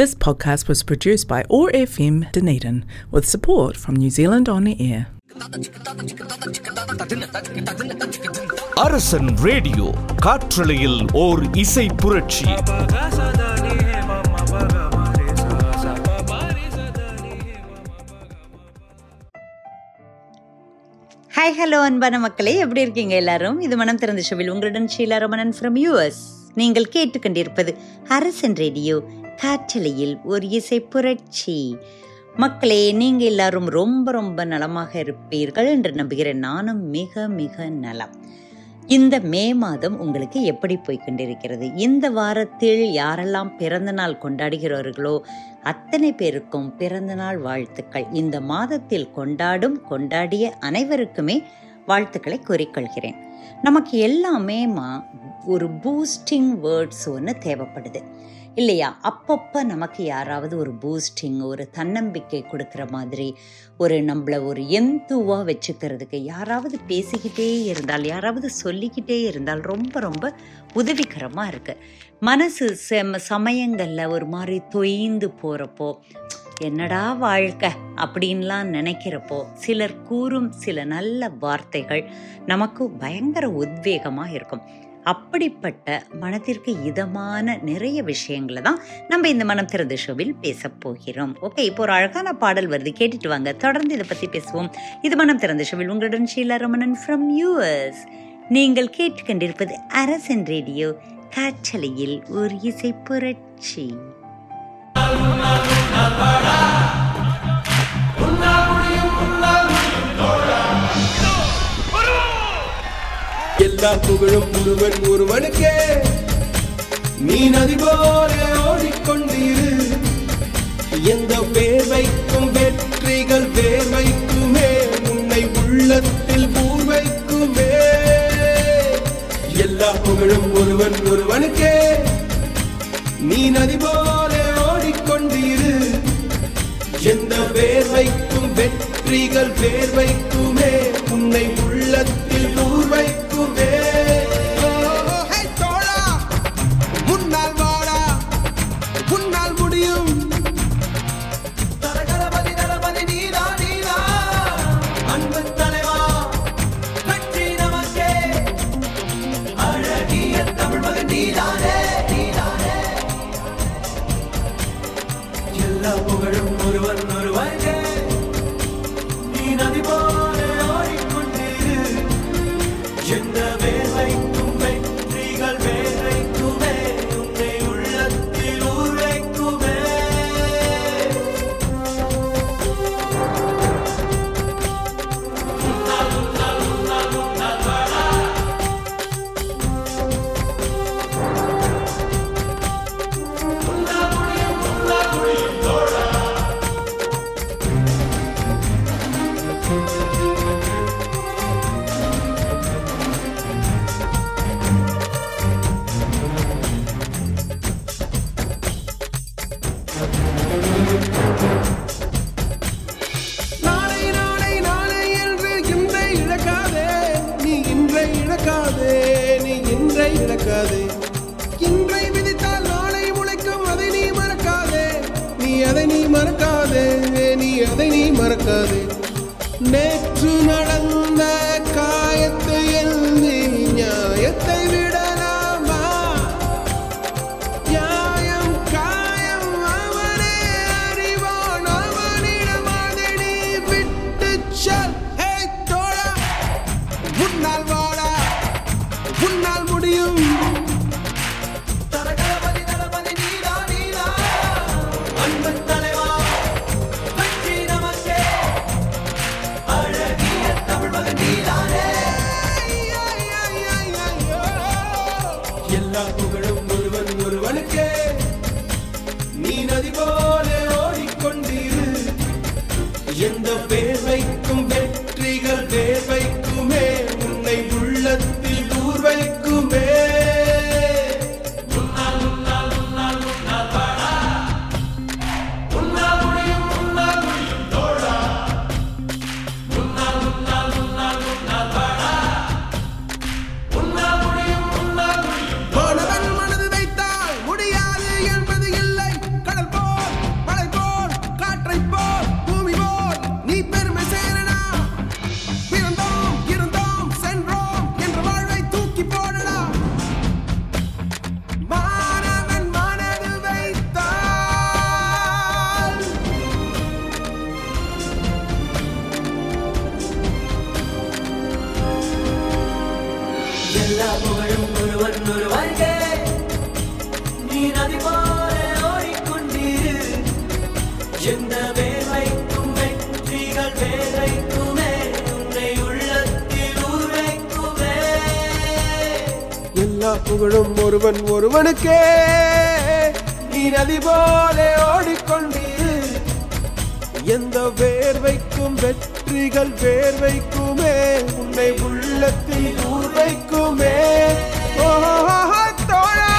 This podcast was produced by OAR FM Dunedin with support from New Zealand On Air. அரசன் radio காற்றலையில் ஓர் இசை புரட்சி hi hello அன்பான மக்களே எப்படி இருக்கீங்க எல்லாரும்? இது மனம் திறந்த ஷோவில் உங்களுடன் ஷீலா ரமணன் ஃப்ரம் யூஎஸ் நீங்கள் கேட்டுக்கொண்டிருப்பது அரசன் ரேடியோ காற்றலையில் ஒரு இசை புரட்சி. மக்களே நீங்க எல்லாரும் ரொம்ப ரொம்ப நலமாக இருப்பீர்கள் என்று நம்புகிறேன். நானும் மிக மிக நலம். இந்த மே மாதம் உங்களுக்கு எப்படி போய்க்கொண்டிருக்கிறது இந்த வாரத்தில் யாரெல்லாம் பிறந்த நாள் கொண்டாடுகிறார்களோ அத்தனை பேருக்கும் பிறந்தநாள் வாழ்த்துக்கள். இந்த மாதத்தில் கொண்டாடும் கொண்டாடிய அனைவருக்குமே வாழ்த்துக்களை கூறிக்கொள்கிறேன். நமக்கு எல்லாமே மா ஒரு பூஸ்டிங் வேர்ட்ஸ் ஒன்று தேவைப்படுது. இல்லையா? அப்பப்போ நமக்கு யாராவது ஒரு பூஸ்டிங் ஒரு தன்னம்பிக்கை கொடுக்குற மாதிரி ஒரு நம்மளை ஒரு எந்துவாக வச்சுக்கிறதுக்கு யாராவது பேசிக்கிட்டே இருந்தால் யாராவது சொல்லிக்கிட்டே இருந்தால் ரொம்ப ரொம்ப உதவிகரமாக இருக்குது மனசு செம சமயங்களில் ஒரு மாதிரி தொய்ந்து போகிறப்போ என்னடா வாழ்க்கை? அப்படின்லாம் நினைக்கிறப்போ சிலர் கூறும் சில நல்ல வார்த்தைகள் நமக்கு பயங்கர உத்வேகமாக இருக்கும். அப்படிப்பட்ட மனதிற்கு இதமான நிறைய விஷயங்களை தான் நம்ம இந்த மனம் திறந்த ஷோவில் பேச போகிறோம். ஓகே இப்போ ஒரு அழகான பாடல் வருது. கேட்டுட்டு வாங்க. தொடர்ந்து இதை பற்றி பேசுவோம். இது மனம் திறந்த ஷோவில் உங்களுடன் ஷீலா ரமணன் ஃப்ரம் யூஎஸ் நீங்கள் கேட்டுக்கொண்டிருப்பது அரசன் ரேடியோ காற்றலையில் ஒரு இசை புரட்சி. எல்லா புகழும் ஒருவன் ஒருவனுக்கே. நீ நதி போல ஓடிக்கொண்டிரு. எந்த வேர்வைக்கும் வெற்றிகள் வேர்வைக்குமே உன்னை உள்ளத்தில் பூர்வைக்குமே. எல்லா புகழும் ஒருவன் ஒருவனுக்கே. நீ நதி போல ஓடிக்கொண்டிரு. எந்த வேர்வைக்கும் வெற்றிகள் வேர்வைக்குமே உன்னை உள்ளத்தில் பூர்வைக்கும் முன்னால் வாடா you. புகழும் ஒருவன் ஒருவனுக்கே. நீ நதி போலே ஓடிக்கொண்டு எந்த வேர்வைக்கும் வெற்றிகள் வேர்வைக்குமே. உன்னை உள்ளத்தில் ஊர்வைக்குமே. ஓஹோ தோழ.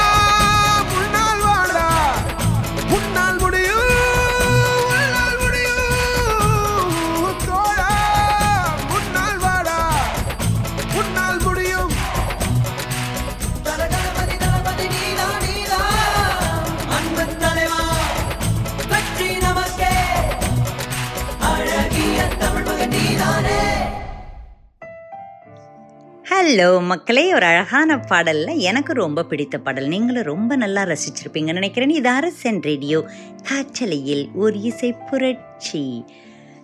ஹலோ மக்களே ஒரு அழகான பாடலில் எனக்கு ரொம்ப பிடித்த பாடல். நீங்களும் ரொம்ப நல்லா ரசிச்சிருப்பீங்கன்னு நினைக்கிறேன். இது அரசன் ரேடியோ காற்றலையில் ஒரு இசை புரட்சி.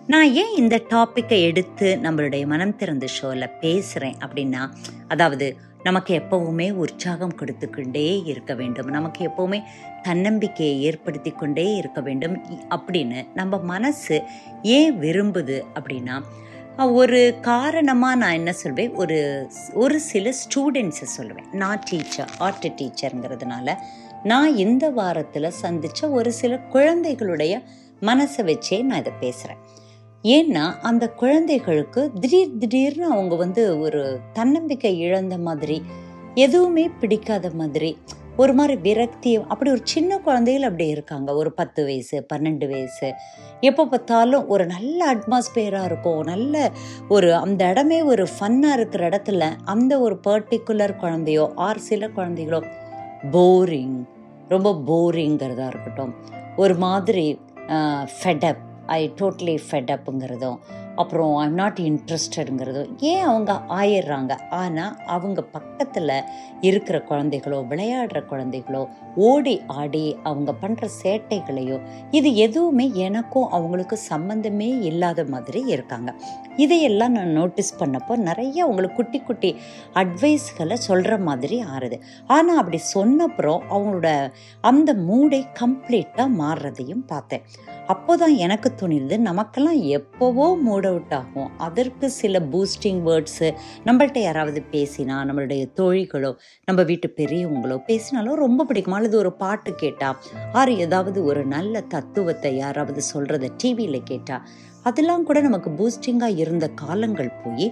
நான் ஏன் இந்த டாப்பிக்கை எடுத்து நம்மளுடைய மனம் திறந்த ஷோவில் பேசுகிறேன் அப்படின்னா அதாவது நமக்கு எப்பவுமே உற்சாகம் கொடுத்துக்கொண்டே இருக்க வேண்டும். நமக்கு எப்பவுமே தன்னம்பிக்கையை ஏற்படுத்தி கொண்டே இருக்க வேண்டும். அப்படின்னு நம்ம மனசு ஏன் விரும்புது அப்படின்னா ஒரு காரணமாக நான் என்ன சொல்வேன்? ஒரு ஒரு சில ஸ்டூடெண்ட்ஸை சொல்லுவேன். நான் டீச்சர் ஆர்ட் டீச்சருங்கிறதுனால நான் இந்த வாரத்தில் சந்தித்த ஒரு சில குழந்தைகளுடைய மனசை வச்சே நான் இதை பேசுகிறேன் ஏன்னா அந்த குழந்தைகளுக்கு திடீர் திடீர்னு அவங்க வந்து ஒரு தன்னம்பிக்கை இழந்த மாதிரி எதுவுமே பிடிக்காத மாதிரி ஒரு மாதிரி விரக்தி அப்படி ஒரு சின்ன குழந்தைகள் அப்படி இருக்காங்க. ஒரு பத்து வயசு பன்னெண்டு வயசு. எப்போ பார்த்தாலும் ஒரு நல்ல அட்மாஸ்பியராக இருக்கும். நல்ல ஒரு அந்த இடமே ஒரு ஃபன்னாக இருக்கிற இடத்துல அந்த ஒரு பர்டிகுலர் குழந்தையோ ஆர் சில குழந்தைகளோ போரிங் ரொம்ப போரிங்கிறதா இருக்கட்டும். ஒரு மாதிரி ஃபெடப் ஐ டோட்லி ஃபெடப்புங்கிறதும் அப்புறம் ஐம் நாட் இன்ட்ரெஸ்டடுங்கிறதோ ஏன் அவங்க ஆயிடுறாங்க? ஆனால் அவங்க பக்கத்தில் இருக்கிற குழந்தைகளோ விளையாடுற குழந்தைகளோ ஓடி ஆடி அவங்க பண்ணுற சேட்டைகளையோ இது எதுவுமே எனக்கும் அவங்களுக்கு சம்மந்தமே இல்லாத மாதிரி இருக்காங்க. இதையெல்லாம் நான் நோட்டீஸ் பண்ணப்போ நிறைய அவங்களுக்கு குட்டி குட்டி அட்வைஸ்களை சொல்கிற மாதிரி ஆறுது. ஆனால் அப்படி சொன்னப்புறம் அவங்களோட அந்த மூடை கம்ப்ளீட்டாக மாறுறதையும் பார்த்தேன். அப்போதான் எனக்கு துணிந்து நமக்கெல்லாம் எப்போவோ மூட அவுட் ஆகும். அதற்கு சில பூஸ்டிங் வேர்ட்ஸு நம்மள்ட்ட யாராவது பேசினா நம்மளுடைய தோழிகளோ நம்ம வீட்டு பெரியவங்களோ பேசினாலும் ரொம்ப பிடிக்கும். அல்லது ஒரு பாட்டு கேட்டால் ஆறு ஏதாவது ஒரு நல்ல தத்துவத்தை யாராவது சொல்கிறத டிவியில் கேட்டால் அதெல்லாம் கூட நமக்கு பூஸ்டிங்காக இருந்த காலங்கள் போய்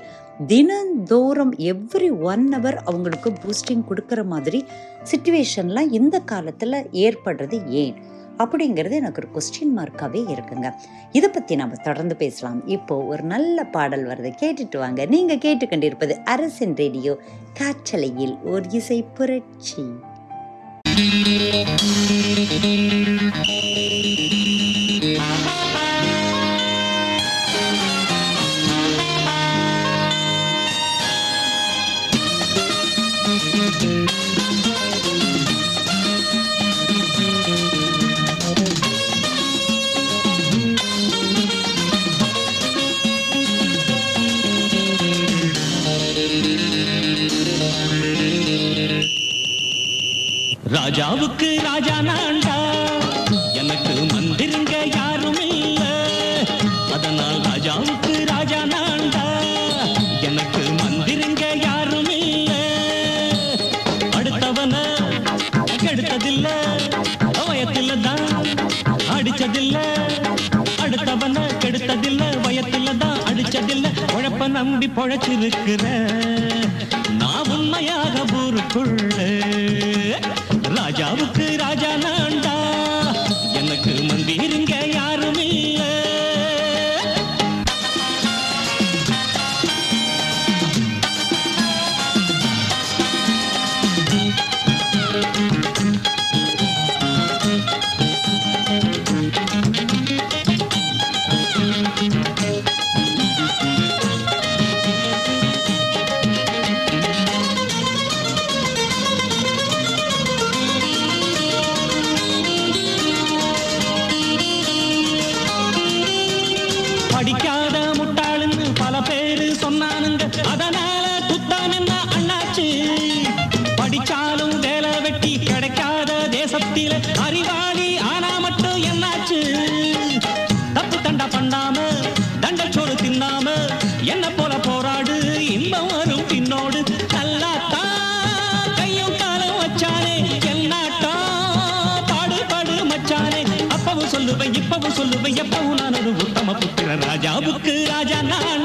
தினந்தோறும் எவ்ரி ஒன் ஹவர் அவங்களுக்கு பூஸ்டிங் கொடுக்குற மாதிரி சுச்சுவேஷன்லாம் இந்த காலத்தில் ஏற்படுறது ஏன்? அப்படிங்கிறது எனக்கு ஒரு கொஸ்டின் மார்க்காகவே இருக்குங்க. இதை பற்றி நம்ம தொடர்ந்து பேசலாம். இப்போ ஒரு நல்ல பாடல் வருது. கேட்டுட்டு வாங்க. நீங்கள் கேட்டுக்கொண்டிருப்பது அரசின் ரேடியோ காற்றலையில் ஒரு இசை புரட்சி. ராஜாவுக்கு ராஜா நாண்டா. எனக்கு மந்திருங்க யாரும் இல்ல. அதனால் ராஜாவுக்கு ராஜா நாண்டா. எனக்கு மந்திருங்க யாரும் இல்ல. அடுத்தவன கெடுத்ததில்ல. வயத்தில் தான் அடிச்சதில்ல. அடுத்தவன கெடுத்ததில்ல. வயத்தில் தான் அடிச்சதில்ல. உழப்ப நம்பி பொழைச்சிருக்கிற சொல்லுவேன் எப்பவும் நான் ஒரு உத்தம புத்திர ராஜாவுக்கு ராஜா நான்.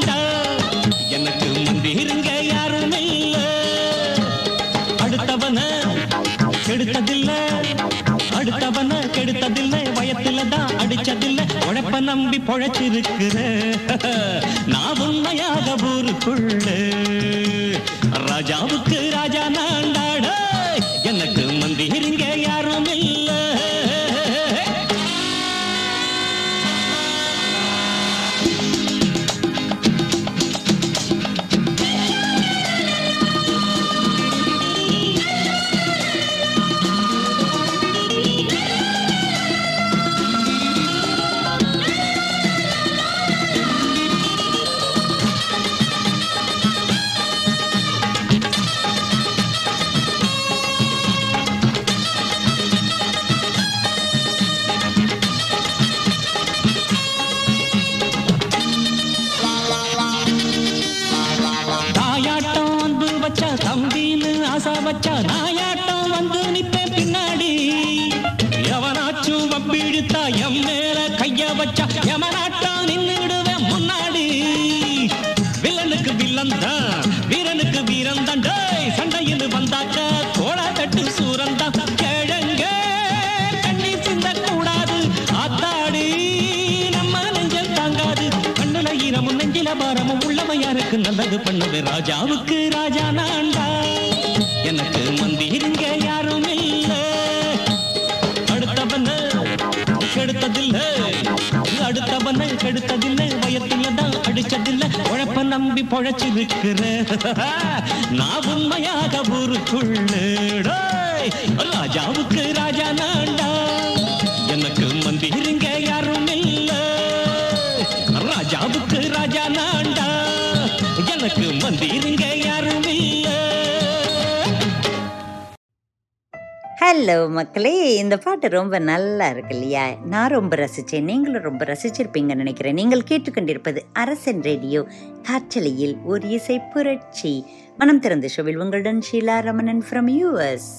வியாபாரமும் நெஞ்சில உள்ளவன் யாருக்கு நல்லது பண்ணுது ராஜாவுக்கு ராஜா நான்டா. எனக்கு மந்திருங்க யாரும் இல்ல. அடுத்தவன கெடுத்ததில்ல. அடுத்தவன கெடுத்ததில்ல. வயத்துல தான் அடிச்சதில்ல உழைப்ப நம்பி பொழைச்சிருக்கிற. நான் உண்மையாக ஊருக்குள்ள. டேய், ராஜாவுக்கு ராஜா நான்டா. எனக்கு மந்திருங்க யாரும் ஹலோ மக்களே இந்த பாட்டு ரொம்ப நல்லா இருக்கு இல்லையா? நான் ரொம்ப ரசித்தேன் நீங்களும் ரொம்ப ரசிச்சிருப்பீங்கன்னு நினைக்கிறேன். நீங்கள் கேட்டுக்கொண்டிருப்பது அரசன் ரேடியோ காற்றலையில் ஒரு இசை புரட்சி. மனம் திறந்த ஷோவில் உங்களுடன் Sheela Ramanan from US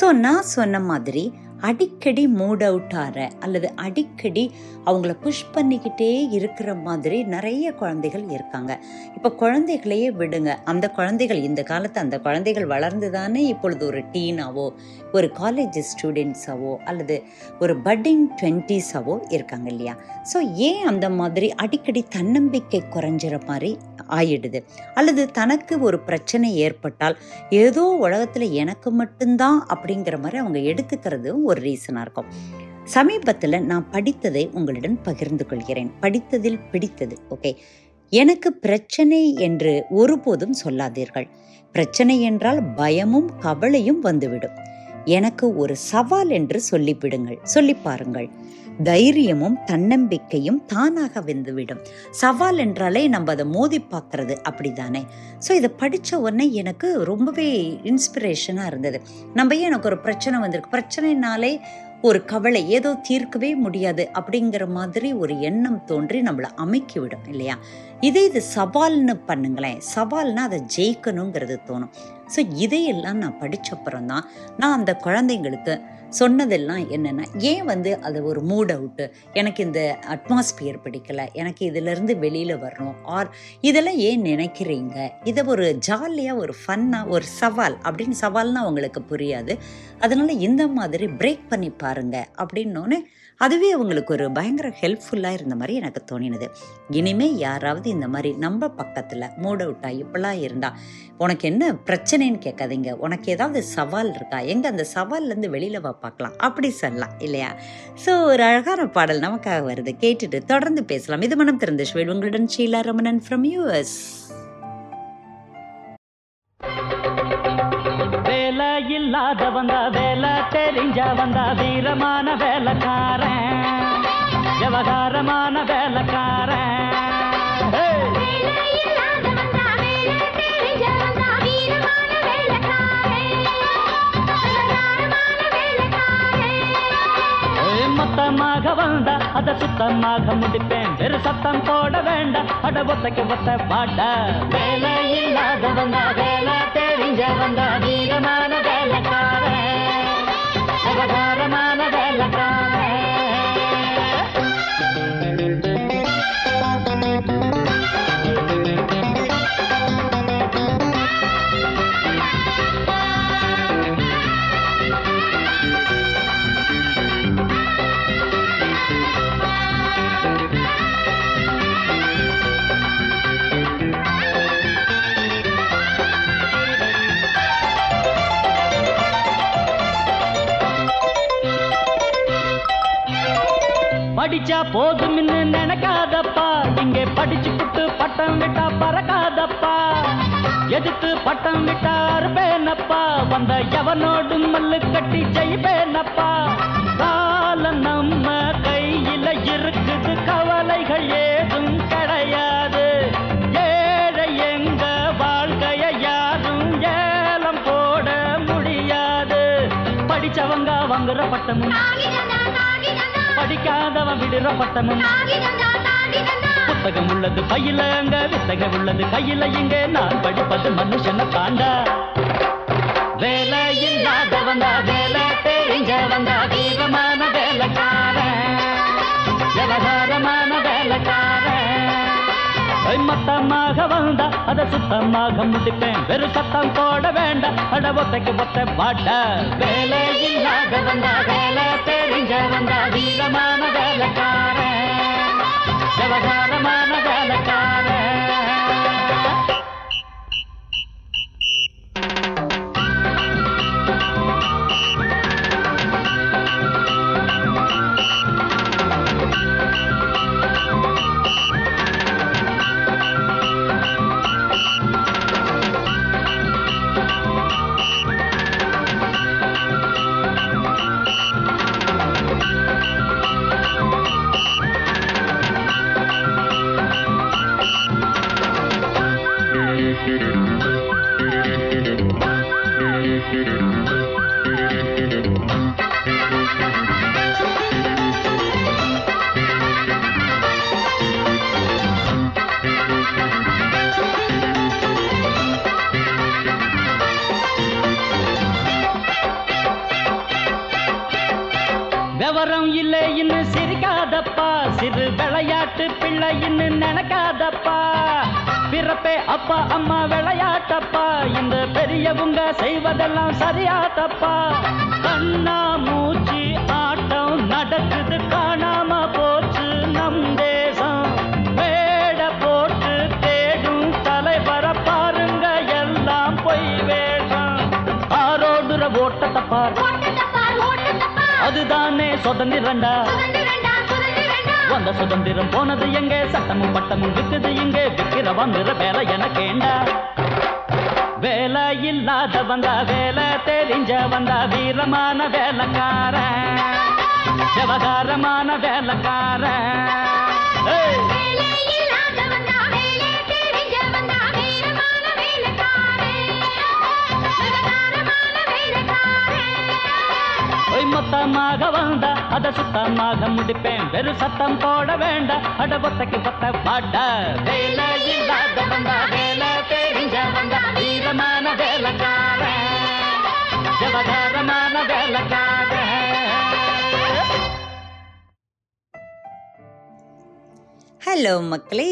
so நான் சொன்ன மாதிரி அடிக்கடி மூட் அவுட் ஆகிற அல்லது அடிக்கடி அவங்கள புஷ் பண்ணிக்கிட்டே இருக்கிற மாதிரி நிறைய குழந்தைகள் இருக்காங்க. இப்போ குழந்தைகளையே விடுங்க. அந்த குழந்தைகள் இந்த காலத்து அந்த குழந்தைகள் வளர்ந்து தானே இப்பொழுது ஒரு டீனாவோ ஒரு காலேஜ் ஸ்டூடெண்ட்ஸாவோ அல்லது ஒரு பட்டிங் டுவெண்ட்டிஸாவோ இருக்காங்க இல்லையா? ஸோ ஏன் அந்த மாதிரி அடிக்கடி தன்னம்பிக்கை குறைஞ்சிற மாதிரி ஆயிடுது? அல்லது தனக்கு ஒரு பிரச்சனை ஏற்பட்டால் ஏதோ உலகத்தில் எனக்கு மட்டும்தான் அப்படிங்கிற மாதிரி அவங்க எடுத்துக்கிறதும் ஒரு ரீசனாக இருக்கும். சமீபத்தில் நான் படித்ததை உங்களுடன் பகிர்ந்து கொள்கிறேன். படித்ததில் பிடித்தது ஓகே எனக்கு பிரச்சனை என்று ஒருபோதும் சொல்லாதீர்கள். பிரச்சனை என்றால் பயமும் கவலையும் வந்துவிடும். எனக்கு ஒரு சவால் என்று சொல்லிவிடுங்கள். சொல்லி பாருங்கள். தைரியமும் தன்னம்பிக்கையும் தானாக வந்துவிடும். சவால் என்றாலே நம்ம அதை மோதி பார்க்கறது அப்படிதானே ஸோ இதை படித்த உடனே எனக்கு ரொம்பவே இன்ஸ்பிரேஷனாக இருந்தது. நம்ம ஏன் எனக்கு ஒரு பிரச்சனை வந்திருக்கு? பிரச்சனைனாலே ஒரு கவலை ஏதோ தீர்க்கவே முடியாது அப்படிங்கிற மாதிரி ஒரு எண்ணம் தோன்றி நம்மளை அமைக்கிவிடும் இல்லையா? இதே இது சவால்னு பண்ணுங்களேன். சவால்னா அதை ஜெயிக்கணுங்கிறது தோணும். ஸோ இதையெல்லாம் நான் படித்தப்புறம் தான் நான் அந்த குழந்தைங்களுக்கு சொன்னதெல்லாம் என்னென்னா ஏன் வந்து அது ஒரு மூட் அவுட்டு எனக்கு இந்த அட்மாஸ்பியர் பிடிக்கல. எனக்கு இதிலேருந்து வெளியில் வரணும். ஆர் இதெல்லாம் ஏன் நினைக்கிறீங்க? இதை ஒரு ஜாலியாக ஒரு ஃபன்னாக ஒரு சவால் அப்படின்னு சவால்னால் அவங்களுக்கு புரியாது. அதனால் இந்த மாதிரி பிரேக் பண்ணி பாருங்கள் அப்படின்னோடனே அதுவே அவங்களுக்கு ஒரு பயங்கர ஹெல்ப்ஃபுல்லாக இருந்த மாதிரி எனக்கு தோணினது. இனிமே யாராவது இந்த மாதிரி நம்ம பக்கத்தில் மூட் அவுட்டா இப்படிலாம் இருந்தா உனக்கு என்ன பிரச்சனைன்னு கேட்காதீங்க. உனக்கு ஏதாவது சவால் இருக்கா? எங்கே அந்த சவால்லேருந்து வெளியில் வா பார்க்கலாம். அப்படி சொல்லலாம் இல்லையா? ஸோ ஒரு அழகான பாடல் நமக்காக வருது. கேட்டுட்டு தொடர்ந்து பேசலாம். இது மனம் திறந்த ஷுவேல் உங்களுடன் ஷீலா ரமணன் ஃப்ரம் யூஎஸ் வேலை இல்லாத தெரிஞ்ச வந்தா வீரமான வேலைக்காரன். விவகாரமான வேலைக்காரன். மொத்தமாக வந்தா அத சுத்தமாக முடிப்பேன். வெறு சத்தம் போட வேண்டாம். அட ஒத்தைக்கு ஒத்த பாட்ட? வேலை இல்லாத வந்தா வேலை தெரிஞ்ச வந்தா வீரமான வேலைக்காரன். விவகாரமான படிச்சா போதும்னு நினைக்காதப்பா. இங்கே படிச்சு புட்டு பட்டம் விட்டா பறக்காதப்பா. எதுக்கு பட்டம் விட்டா அறுப்பேனப்பா. வந்த எவனோடும் மல்லு கட்டி ஜெயிப்பேனப்பா காலம் நம்ம கையில இருக்குது. கவலைகள் ஏதும் கிடையாது. ஏழை எங்க வாழ்க்கைய யாரும் ஏலம் போட முடியாது. படிச்சவங்க வாங்குற பட்டமும் படிக்காதவன் விடுற பட்டமும். புத்தகம் உள்ளது பையில அங்க வித்தகம் உள்ளது கையில இங்க. நான் படிப்பது மனுஷனை தாண்டா வேலை இல்லாத வந்தா வேலை தெரிஞ்ச வந்தா வீரமான வேலைக்காரன். விவகாரமான வேலைக்காரன். ஐ, மொத்தமாக வந்தா அத சுத்தமாக முடிப்பேன். வெறும் சத்தம் போட வேண்டாம். அட ஒத்தைக்கு ஒத்த பாட்ட வேலை இல்லாத வந்தா வேலை தெரிஞ்ச வந்தா வீரமான வேலைக்காரன் விவகாரமான வேலைக்காரன் இன்னும் நினைக்காதப்பா. பிறப்பே அப்பா அம்மா விளையாட்டப்பா. இந்த பெரியவங்க செய்வதெல்லாம் சரியாதப்பா. கண்ணா மூச்சு ஆட்டம் நடக்குது காணாம போச்சு. நம் தேசம் வேட போட்டு தேடும் தலைவர பாருங்க எல்லாம் பொய் வேஷம். ஆரோடுற ஓட்டத்தை பாரு. அதுதானே சுதந்திரண்டா வந்த சுதந்திரம் போனது எங்க? சட்டமும் பட்டமும் விக்குது இங்கே. விக்கிற வந்துற வேலை எனக்கேண்டா வேலை இல்லாத வந்தா வேலை தெரிஞ்ச வந்தா வீரமான வேலைக்காரன். விவகாரமான! ஒய் மொத்தமாக வந்தா அத சுத்தமாக முடிப்பேன். வெறு சத்தம் போட வேண்டாம். அட பொத்தக்கு பொத்த பாட வேலை இல்லாத வந்தா வேலை தெரிஞ்ச வந்தா வீரமான வேலைக்காரன். ஜபகாரமான வேலைக்காரன். ஹலோ மக்களே.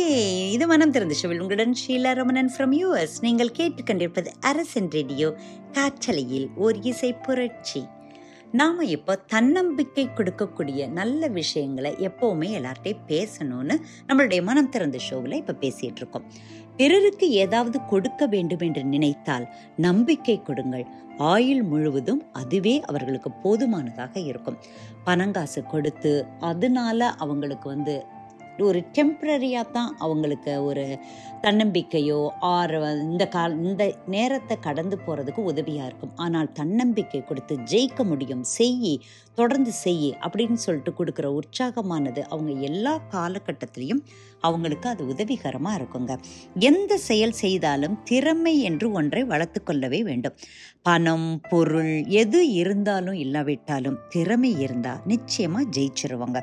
இது மனம் திறந்த ஷோவில் உங்களுடன் ஷீலா ரமணன் ஃப்ரம் யூஎஸ் நீங்கள் கேட்டுக்கொண்டிருப்பது அரசன் ரேடியோ. காற்றலையில் ஓர் இசை புரட்சி. நாம் இப்போ தன்னம்பிக்கை கொடுக்கக்கூடிய நல்ல விஷயங்களை எப்போவுமே எல்லார்ட்டையும் பேசணும்னு நம்மளுடைய மனம் திறந்த ஷோவில் இப்போ பேசிகிட்டு இருக்கோம். பிறருக்கு ஏதாவது கொடுக்க வேண்டும் என்று நினைத்தால் நம்பிக்கை கொடுங்கள். ஆயுள் முழுவதும் அதுவே அவர்களுக்கு போதுமானதாக இருக்கும். பணங்காசு கொடுத்து அதனால அவங்களுக்கு வந்து ஒரு டெம்ப்ரரியாக தான் அவங்களுக்கு ஒரு தன்னம்பிக்கையோ ஆர் இந்த கால் இந்த நேரத்தை கடந்து போகிறதுக்கு உதவியாக இருக்கும். ஆனால் தன்னம்பிக்கை கொடுத்து ஜெயிக்க முடியும் செய்யி தொடர்ந்து செய்யி அப்படின்னு சொல்லிட்டு கொடுக்குற உற்சாகமானது அவங்க எல்லா காலகட்டத்திலையும் அவங்களுக்கு அது உதவிகரமாக இருக்குங்க. எந்த செயல் செய்தாலும் திறமை என்று ஒன்றை வளர்த்து கொள்ளவே வேண்டும். பணம் பொருள் எது இருந்தாலும் இல்லாவிட்டாலும் திறமை இருந்தால் நிச்சயமாக ஜெயிச்சிருவாங்க.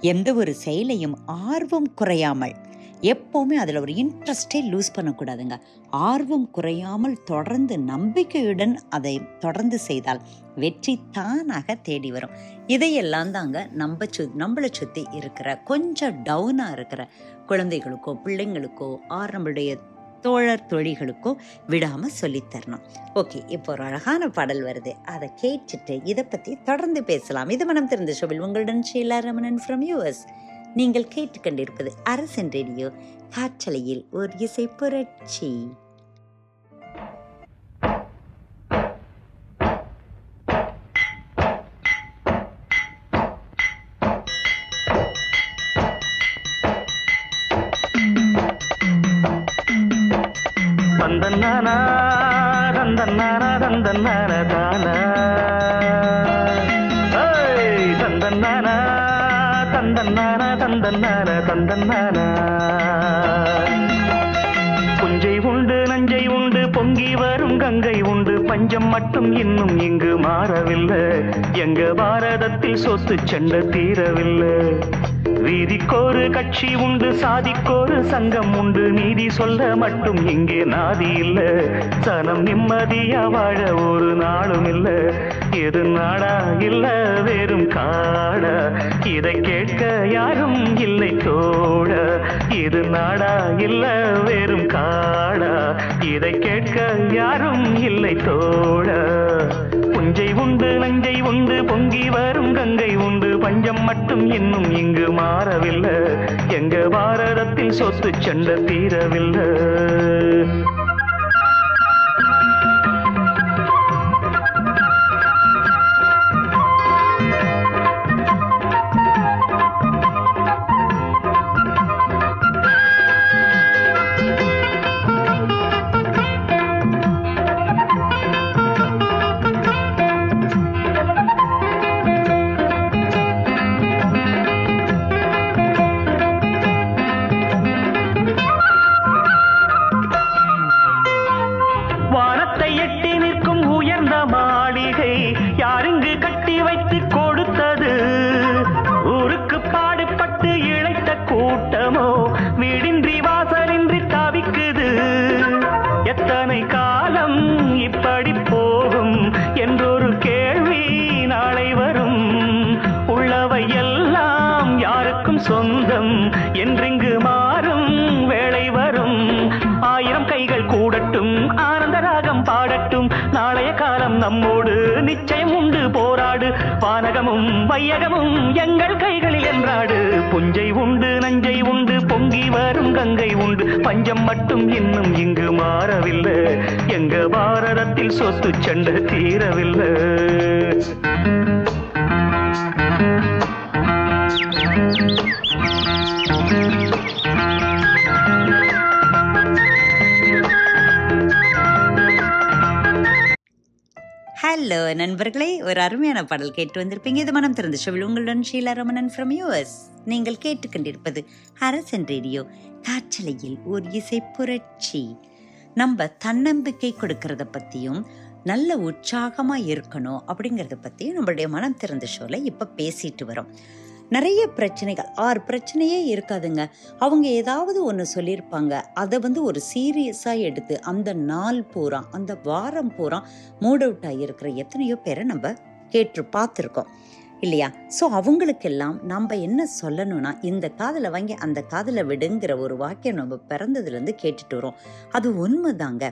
எந்த ஒரு செயலையும் ஆர்வம் குறையாமல் எப்போவுமே அதில் ஒரு இன்ட்ரெஸ்டே லூஸ் பண்ணக்கூடாதுங்க. ஆர்வம் குறையாமல் தொடர்ந்து நம்பிக்கையுடன் அதை தொடர்ந்து செய்தால் வெற்றி தானாக தேடி வரும். இதையெல்லாம் தாங்க நம்ம சு நம்மளை சுற்றி இருக்கிற கொஞ்சம் டவுனாக இருக்கிற குழந்தைகளுக்கோ பிள்ளைங்களுக்கோ ஆர் நம்மளுடைய தோழர் தொழிகளுக்கோ விடாமல் சொல்லித் தரணும். ஓகே இப்போ ஒரு அழகான பாடல் வருது. அதை கேட்டுட்டு இதை பற்றி தொடர்ந்து பேசலாம். இது மனம் திறந்த ஷோவில் உங்களுடன் ஷீலா ரமணன் ஃப்ரம் யூஎஸ் நீங்கள் கேட்டுக்கொண்டிருப்பது அரசன் ரேடியோ காற்றலையில் ஒரு இசை புரட்சி. தந்தன்னானா தானா. புஞ்சை உண்டு நஞ்சை உண்டு பொங்கி வரும் கங்கை உண்டு. பஞ்சம் மட்டும் இன்னும் இங்கு மாறவில்லை. எங்க பாரதத்தில் சொத்து சண்டை தீரவில்லை. வீதிக்கோரு கட்சி உண்டு சாதிக்கோரு சங்கம் உண்டு. நீதி சொல்ல மட்டும் இங்கே நாதி இல்ல. சனம் நிம்மதியா வாழ ஒரு நாளும் இல்ல. எது நாடா இல்ல வெறும் காடா. இதை கேட்க யாரும் இல்லை தோட. இது நாடா இல்ல வெறும் காடா. இதை கேட்க யாரும் இல்லை தோட. புஞ்சை உண்டு நஞ்சை உண்டு பொங்கி வரும் கங்கை உண்டு. பஞ்சம் மட்டும் இன்னும் இங்கு மாறவில்லை. எங்க பாரதத்தில் சொத்து சண்டை தீரவில்லை. வையகமும் எங்கள் கைகளில் என்றாடு. புஞ்சை உண்டு நஞ்சை உண்டு பொங்கி வரும் கங்கை உண்டு. பஞ்சம் மட்டும் இன்னும் இங்கு மாறவில்லை. எங்க பாரதத்தில் சொத்து சண்டை தீரவில்லை. ஹலோ நண்பர்களே. ஒரு அருமையான பாடல் கேட்டு வந்திருப்பீங்க. இது மனம் திறந்த ஷோவில் உங்களுடன் ஷீலா ரமணன் ஃப்ரம் யூஎஸ் நீங்கள் கேட்டுக்கொண்டிருப்பது அரசன் ரேடியோ. காற்றலையில் ஒரு இசை புரட்சி. நம்ம தன்னம்பிக்கை கொடுக்கறத பற்றியும் நல்ல உற்சாகமாக இருக்கணும் அப்படிங்கிறத பற்றியும் நம்மளுடைய மனம் திறந்த ஷோவில் இப்போ பேசிட்டு வரோம். நிறைய பிரச்சனைகள். ஆறு பிரச்சனையே இருக்காதுங்க. அவங்க ஏதாவது ஒன்று சொல்லியிருப்பாங்க. அதை வந்து ஒரு சீரியஸாக எடுத்து அந்த நாள் பூரா அந்த வாரம் பூரா மூட் அவுட் ஆகியிருக்கிற எத்தனையோ பேரை நம்ம கேட்டு பார்த்துருக்கோம். இல்லையா? ஸோ அவங்களுக்கெல்லாம் நம்ம என்ன சொல்லணும்னா இந்த காதில் வாங்கி அந்த காதில் விடுங்கிற ஒரு வாக்கியம் நம்ம பிறந்ததுலேருந்து கேட்டுட்டு வரோம் அது உண்மைதாங்க.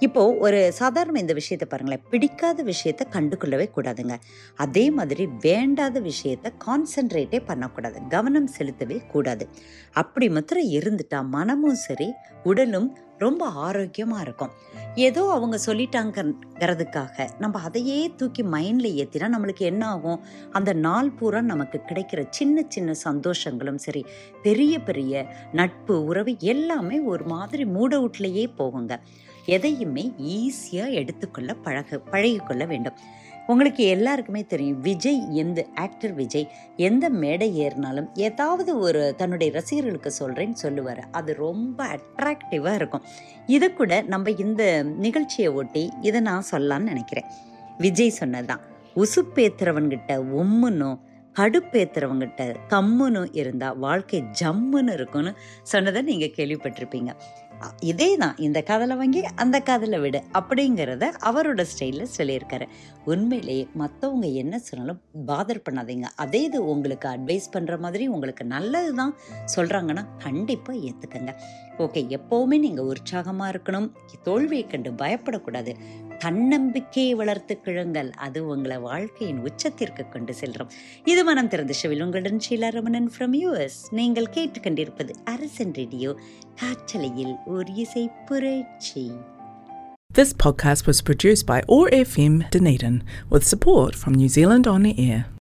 இப்போ ஒரு சாதாரண இந்த விஷயத்தை பாருங்களேன். பிடிக்காத விஷயத்த கண்டுக்கொள்ளவே கூடாதுங்க. அதே மாதிரி வேண்டாத விஷயத்த கான்சென்ட்ரேட்டே பண்ணக்கூடாது. கவனம் செலுத்தவே கூடாது. அப்படி மாத்திரம் இருந்துட்டா மனமும் சரி உடலும் ரொம்ப ஆரோக்கியமாக இருக்கும். ஏதோ அவங்க சொல்லிட்டாங்கிறதுக்காக நம்ம அதையே தூக்கி மைண்டில் ஏற்றினா நம்மளுக்கு என்ன ஆகும்? அந்த நாள் பூரா நமக்கு கிடைக்கிற சின்ன சின்ன சந்தோஷங்களும் சரி பெரிய பெரிய நட்பு உறவு எல்லாமே ஒரு மாதிரி மூட் அவுட்லேயே போகுங்க. எதையுமே ஈஸியாக எடுத்துக்கொள்ள பழக பழகிக்கொள்ள வேண்டும். உங்களுக்கு எல்லாருக்குமே தெரியும் விஜய் எந்த ஆக்டர் விஜய் எந்த மேடை ஏறினாலும் ஏதாவது ஒரு தன்னுடைய ரசிகர்களுக்கு சொல்கிறேன்னு சொல்லுவார். அது ரொம்ப அட்ராக்டிவாக இருக்கும். இது கூட நம்ம இந்த நிகழ்ச்சியை ஒட்டி இதை நான் சொல்லலான்னு நினைக்கிறேன். விஜய் சொன்னதுதான். உசுப்பேத்துறவன்கிட்ட உம்முன்னும் கடுப்பேத்துறவங்கிட்ட கம்முன்னு இருந்தால் வாழ்க்கை ஜம்முன்னு இருக்கும்னு சொன்னதை நீங்கள் கேள்விப்பட்டிருப்பீங்க. இதே தான் இந்த காதலை வாங்கி அந்த காதலை விடு அப்படிங்கிறத அவரோட ஸ்டைலில் சொல்லியிருக்காரு. உண்மையிலேயே மற்றவங்க என்ன சொன்னாலும் பாதர் பண்ணாதீங்க. அதே இது உங்களுக்கு அட்வைஸ் பண்ணுற மாதிரி உங்களுக்கு நல்லது தான் சொல்கிறாங்கன்னா கண்டிப்பாக ஏற்றுக்கங்க ஓகே எப்போவுமே நீங்கள் உற்சாகமாக இருக்கணும். தோல்வியை கண்டு பயப்படக்கூடாது. தன்னம்பிக்கையை வளர்த்து கிழுங்கள். அது உங்களை வாழ்க்கையின் உச்சத்திற்கு கொண்டு செல்றோம் இது மனம் திறந்த ஷவில் உங்களுடன் ஷீலா ரமணன் ஃப்ரம் யூஎஸ் நீங்கள் கேட்டுக்கொண்டிருப்பது அரசன் ரேடியோ காற்றலையில் ஒரு இசை புரட்சி. This podcast was produced by ORFM Dunedin with support from New Zealand On the Air.